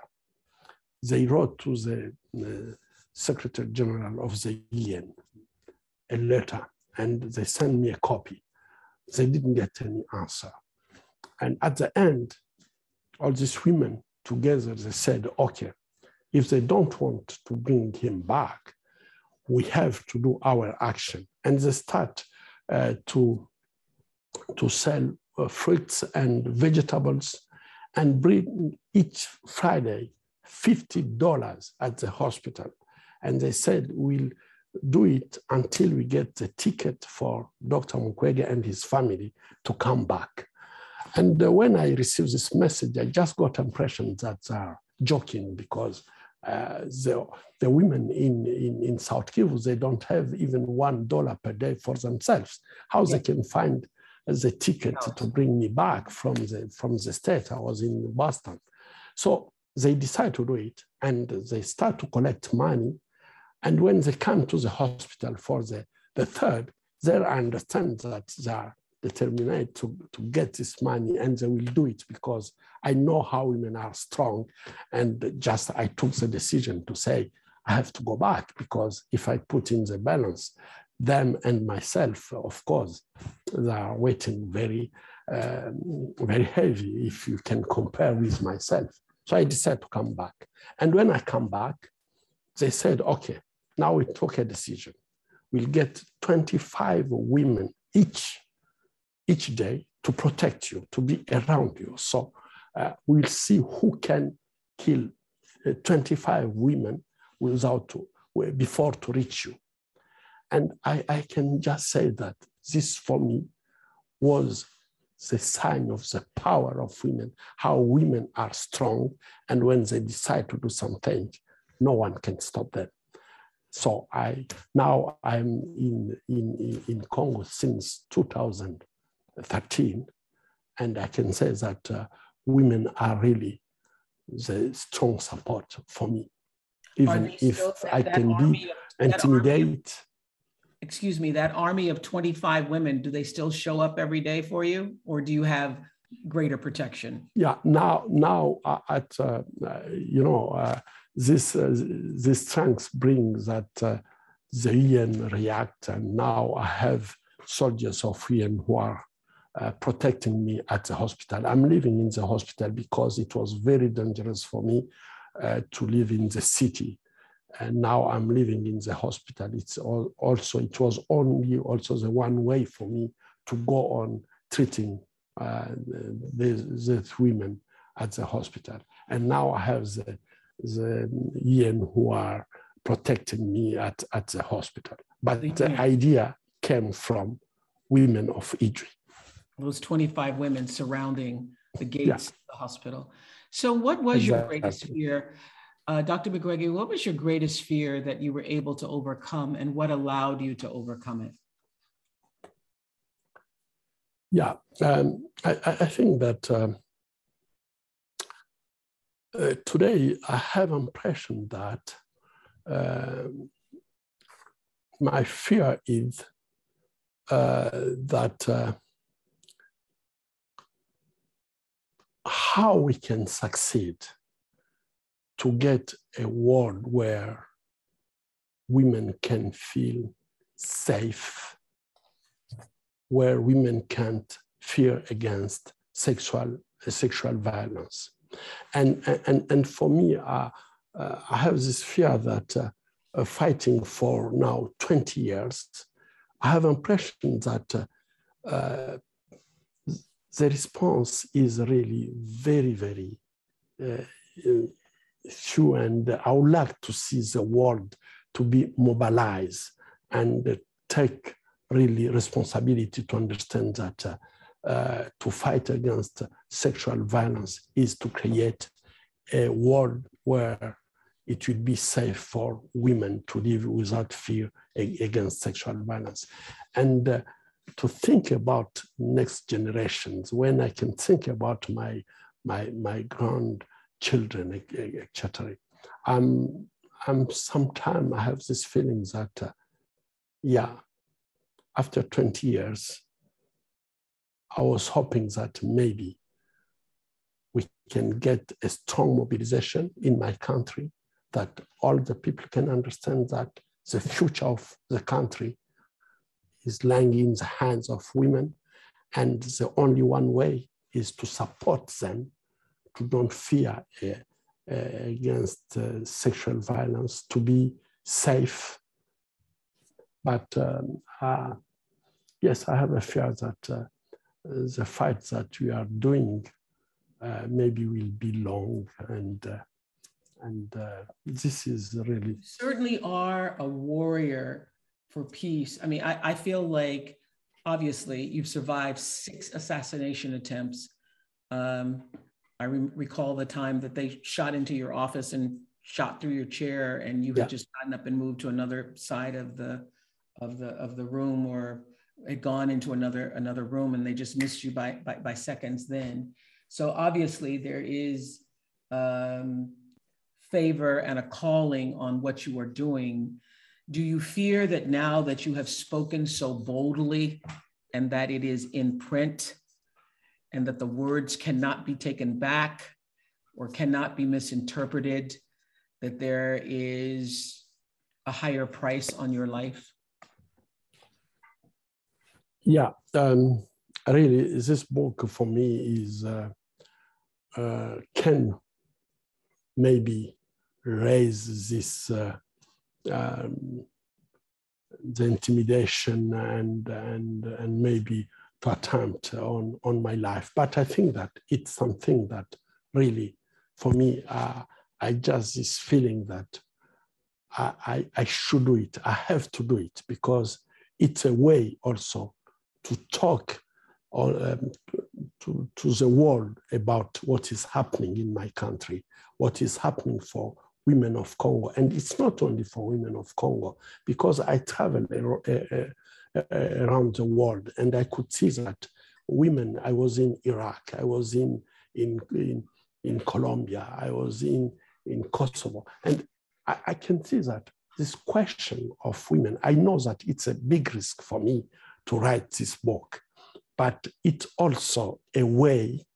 They wrote to the uh, Secretary General of the UN a letter, and they sent me a copy. They didn't get any answer. And at the end, all these women together, they said, okay, if they don't want to bring him back, we have to do our action. And they start uh, to, to sell uh, fruits and vegetables and bring each Friday $50 at the hospital. And they said, we'll do it until we get the ticket for Dr. Mukwege and his family to come back. And uh, when I received this message, I just got impression that they're joking because uh, the, the women in, in, in South Kivu, they don't have even one dollar per day for themselves. How yeah. they can find the ticket to bring me back from the, from the state. I was in Boston. So they decide to do it and they start to collect money. And when they come to the hospital for the, the third, they understand that they are determined to, to get this money and they will do it because I know how women are strong. And just I took the decision to say, I have to go back because if I put in the balance, them and myself, of course, they are waiting very, um, very heavy if you can compare with myself. So I decided to come back. And when I come back, they said, okay, now we took a decision. We'll get 25 women each, each day to protect you, to be around you. So uh, we'll see who can kill uh, 25 women without to, before to reach you. And I, I can just say that this for me was the sign of the power of women, how women are strong. And when they decide to do something, no one can stop them. So I now I'm in, in, in Congo since 2013. And I can say that uh, women are really the strong support for me. Even if I can be intimidate excuse me, that army of 25 women, do they still show up every day for you or do you have greater protection? Yeah, now, now uh, at, uh, uh, you know, uh, this, uh, this strength brings that uh, the UN react and now I have soldiers of UN who are protecting me at the hospital. I'm living in the hospital because it was very dangerous for me to live in the city and now I'm living in the hospital. It's all, also, it was only also the one way for me to go on treating uh, the women at the hospital. And now I have the, the UN who are protecting me at, at the hospital. But the idea came from women of Idjwi. Those 25 women surrounding the gates yes. of the hospital. So what was exactly. your greatest fear uh, Dr. Mukwege, what was your greatest fear that you were able to overcome and what allowed you to overcome it? Yeah, um, I, I, think that um, uh, today I have impression that uh, my fear is uh, that uh, how we can succeed to get a world where women can feel safe, where women can't fear against sexual, uh, sexual violence. And, and, and for me, uh, uh, I have this fear that uh, uh fighting for now 20 years, I have impression that uh, the response is really very, very few, and I would like to see the world to be mobilized and take really responsibility to understand that uh, uh, to fight against sexual violence is to create a world where it will be safe for women to live without fear against sexual violence. And uh, to think about next generations, when I can think about my, my, my grandchildren, etc. I'm, I'm sometimes I have this feeling that, uh, yeah, after 20 years, I was hoping that maybe we can get a strong mobilization in my country, that all the people can understand that the future of the country is lying in the hands of women. And the only one way is to support them to don't fear uh, uh, against uh, sexual violence, to be safe. But um, yes, I have a fear that the fight that we are doing maybe will be long and and uh, this is really you certainly are a warrior for peace. I mean I, I, feel like obviously you've survived six assassination attempts. Um, I re- recall the time that they shot into your office and shot through your chair and you had just gotten up and moved to another side of the of the of the room or had gone into another another room and they just missed you by by, by seconds then. So obviously there is um, favor and a calling on what you are doing do you fear that now that you have spoken so boldly and that it is in print and that the words cannot be taken back or cannot be misinterpreted, that there is a higher price on your life? Yeah, um, really, this book for me is uh, uh, can maybe raise this uh, um, the intimidation and and and maybe to attempt on on my life. But I think that it's something that really, for me, uh, I just this feeling that I, I, I should do it. I have to do it because it's a way also to talk or, um, to, to the world about what is happening in my country, what is happening for women of Congo. And it's not only for women of Congo, because I travel around the world and I could see that women, I was in Iraq, I was in, in, in, in Colombia, I was in, in Kosovo. And I, I can see that this question of women, I know that it's a big risk for me to write this book, but it's also a way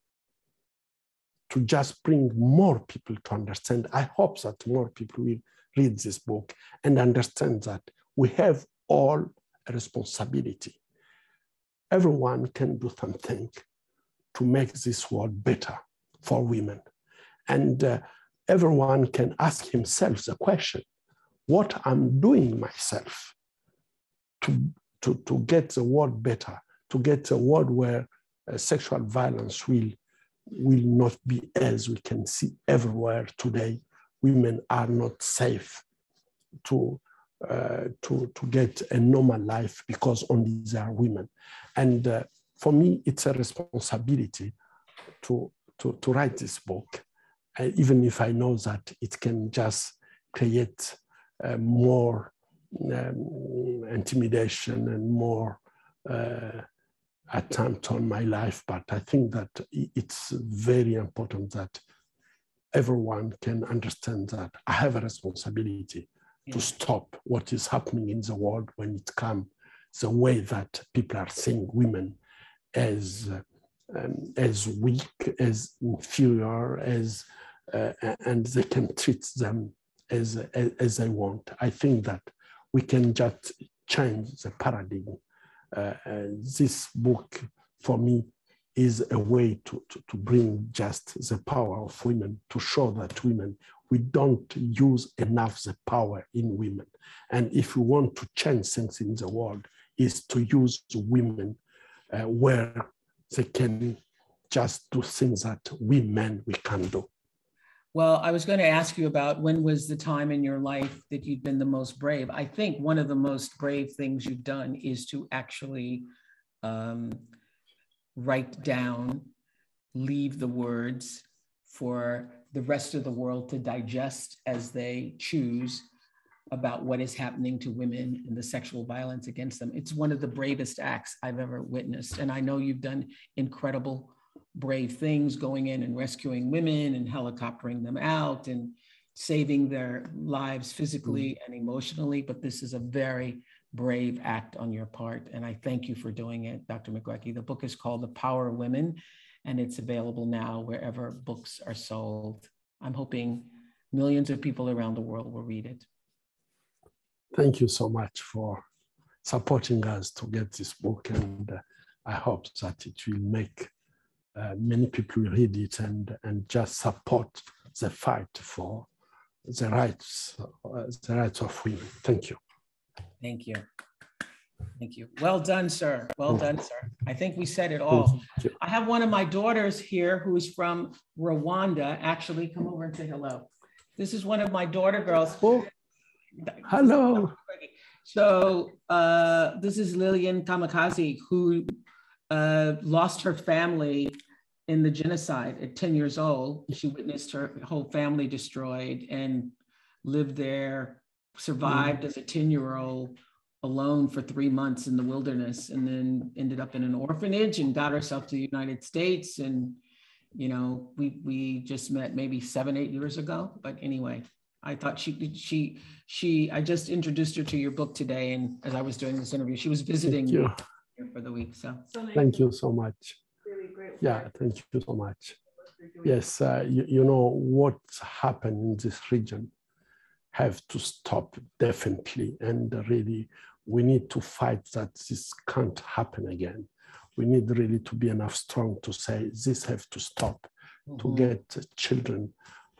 to just bring more people to understand. I hope that more people will read this book and understand that we have all a responsibility. Everyone can do something to make this world better for women. And uh, everyone can ask himself the question, what I'm doing myself to, to, to get the world better, to get a world where uh, sexual violence will will not be as we can see everywhere today. Women are not safe to, uh, to, to get a normal life because only they are women. And uh, for me, it's a responsibility to, to, to write this book, uh, even if I know that it can just create uh, more um, intimidation and more uh, attempt on my life, but I think that it's very important that everyone can understand that I have a responsibility yeah. to stop what is happening in the world when it comes the way that people are seeing women as um, as weak, as inferior, as uh, and they can treat them as, as as they want. I think that we can just change the paradigm this book for me is a way to, to, to, bring just the power of women, to show that women, we don't use enough the power in women. And if we want to change things in the world, is to use women uh, where they can just do things that we men, we can do. Well, I was going to ask you about when was the time in your life that you'd been the most brave. I think one of the most brave things you've done is to actually um, write down, leave the words for the rest of the world to digest as they choose about what is happening to women and the sexual violence against them. It's one of the bravest acts I've ever witnessed. And I know you've done incredible brave things going in and rescuing women and helicoptering them out and saving their lives physically mm-hmm. and emotionally. But this is a very brave act on your part. And I thank you for doing it, Dr. Mukwege. The book is called The Power of Women, and it's available now wherever books are sold. I'm hoping millions of people around the world will read it. Thank you so much for supporting us to get this book. And uh, I hope that it will make uh, many people read it and, and just support the fight for the rights, uh, the rights of women. Thank you. Thank you. Thank you. Well done, sir. Well done, sir. I think we said it all. I have one of my daughters here who's from Rwanda. Actually, come over and say hello. This is one of my daughter girls. Oh, hello. So uh, this is Lillian Kamikaze, who uh, lost her family in the genocide at 10 years old. She witnessed her whole family destroyed and lived there, survived mm. as a 10 year old alone for three months in the wilderness, and then ended up in an orphanage and got herself to the United States. And, you know, we, we just met maybe seven, eight years ago. But anyway, I thought she she she I just introduced her to your book today, and as I was doing this interview, she was visiting here for the week. So, so thank you so much. Really great. Yeah, thank you so much. Yes, uh, you, you know what's happened in this region have to stop definitely, and really we need to fight that this can't happen again. We need really to be enough strong to say this have to stop, mm-hmm. to get children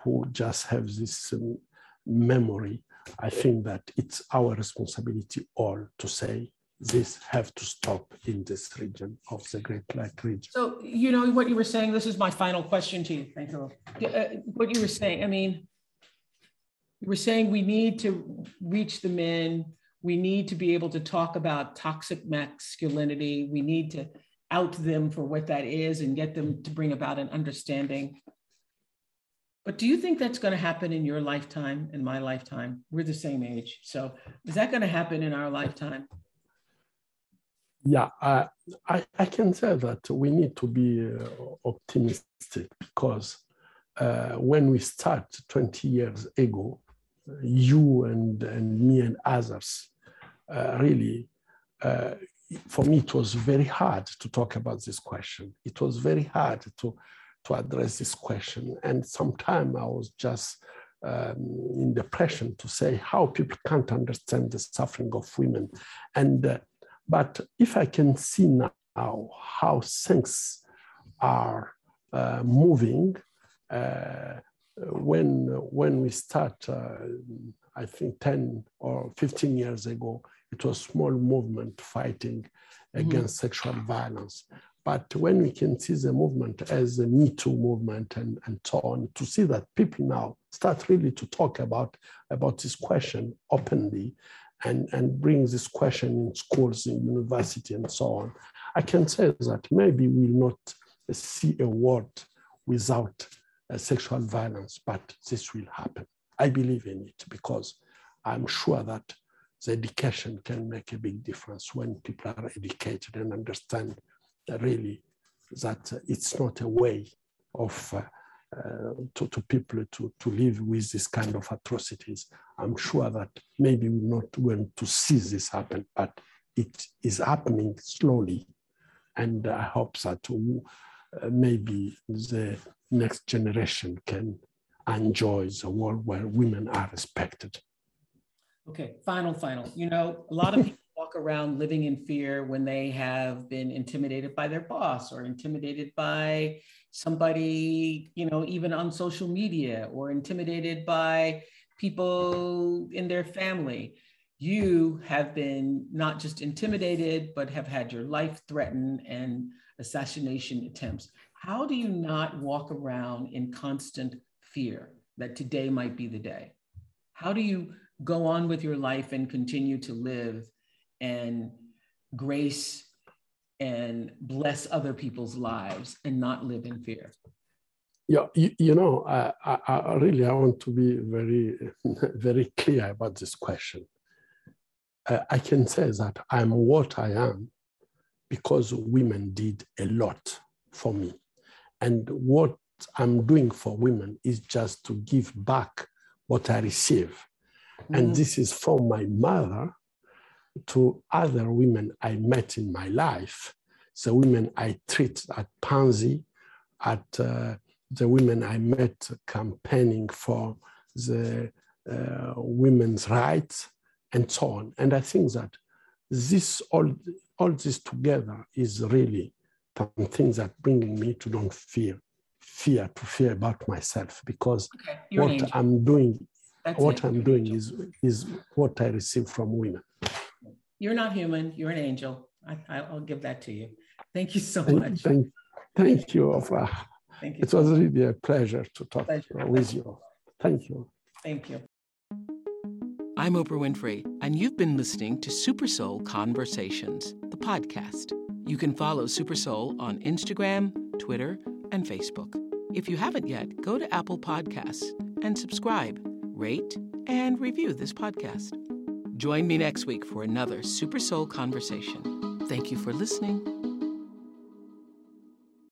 who just have this um, memory. I think that it's our responsibility all to say this have to stop in this region of the Great Lake region. So, you know, what you were saying, this is my final question to you. Thank you. Uh, what you were saying, I mean, you were saying we need to reach the men, we need to be able to talk about toxic masculinity, we need to out them for what that is and get them to bring about an understanding. But do you think that's going to happen in your lifetime, in my lifetime? We're the same age. So is that going to happen in our lifetime? Yeah, I, I can say that we need to be uh, optimistic because uh, when we start 20 years ago, you and, and me and others, uh, really, uh, for me, it was very hard to talk about this question. It was very hard to, to address this question. And sometimes I was just um, in depression to say how people can't understand the suffering of women. And uh, but if I can see now how things are uh, moving, uh, when, when we start, uh, I think 10 or 15 years ago, it was small movement fighting mm-hmm. against mm-hmm. sexual violence. But when we can see the movement as a Me Too movement and, and so on, to see that people now start really to talk about, about this question openly and, and brings this question in schools, in university, and so on, I can say that maybe we will not see a world without uh, sexual violence, but this will happen. I believe in it because I'm sure that the education can make a big difference when people are educated and understand really that it's not a way of uh, to, to people to, to live with this kind of atrocities. I'm sure that maybe we're not going to see this happen, but it is happening slowly. And I hope that uh, maybe the next generation can enjoy the world where women are respected. Okay, final, final. You know, a lot of people walk around living in fear when they have been intimidated by their boss or intimidated by somebody, you know, even on social media or intimidated by people in their family. You have been not just intimidated, but have had your life threatened and assassination attempts. How do you not walk around in constant fear that today might be the day? How do you go on with your life and continue to live and grace and bless other people's lives and not live in fear? Yeah, you, you know, I, I, I, really I want to be very, very clear about this question. Uh, I can say that I'm what I am because women did a lot for me. And what I'm doing for women is just to give back what I receive. Mm. And this is from my mother to other women I met in my life, the women I treat at Panzi, at uh, the women I met campaigning for the uh, women's rights, and so on. And I think that this all, all this together is really something that bringing me to don't fear, fear to fear about myself because okay, what I'm doing, That's what it. I'm doing is is what I receive from women. You're not human. You're an angel. I, will give that to you. Thank you so much. Thank, thank you, Oprah. Thank you. It was really a pleasure to talk pleasure. with you. Thank you. Thank you. I'm Oprah Winfrey, and you've been listening to Super Soul Conversations, the podcast. You can follow Super Soul on Instagram, Twitter, and Facebook. If you haven't yet, go to Apple Podcasts and subscribe, rate, and review this podcast. Join me next week for another Super Soul conversation. Thank you for listening.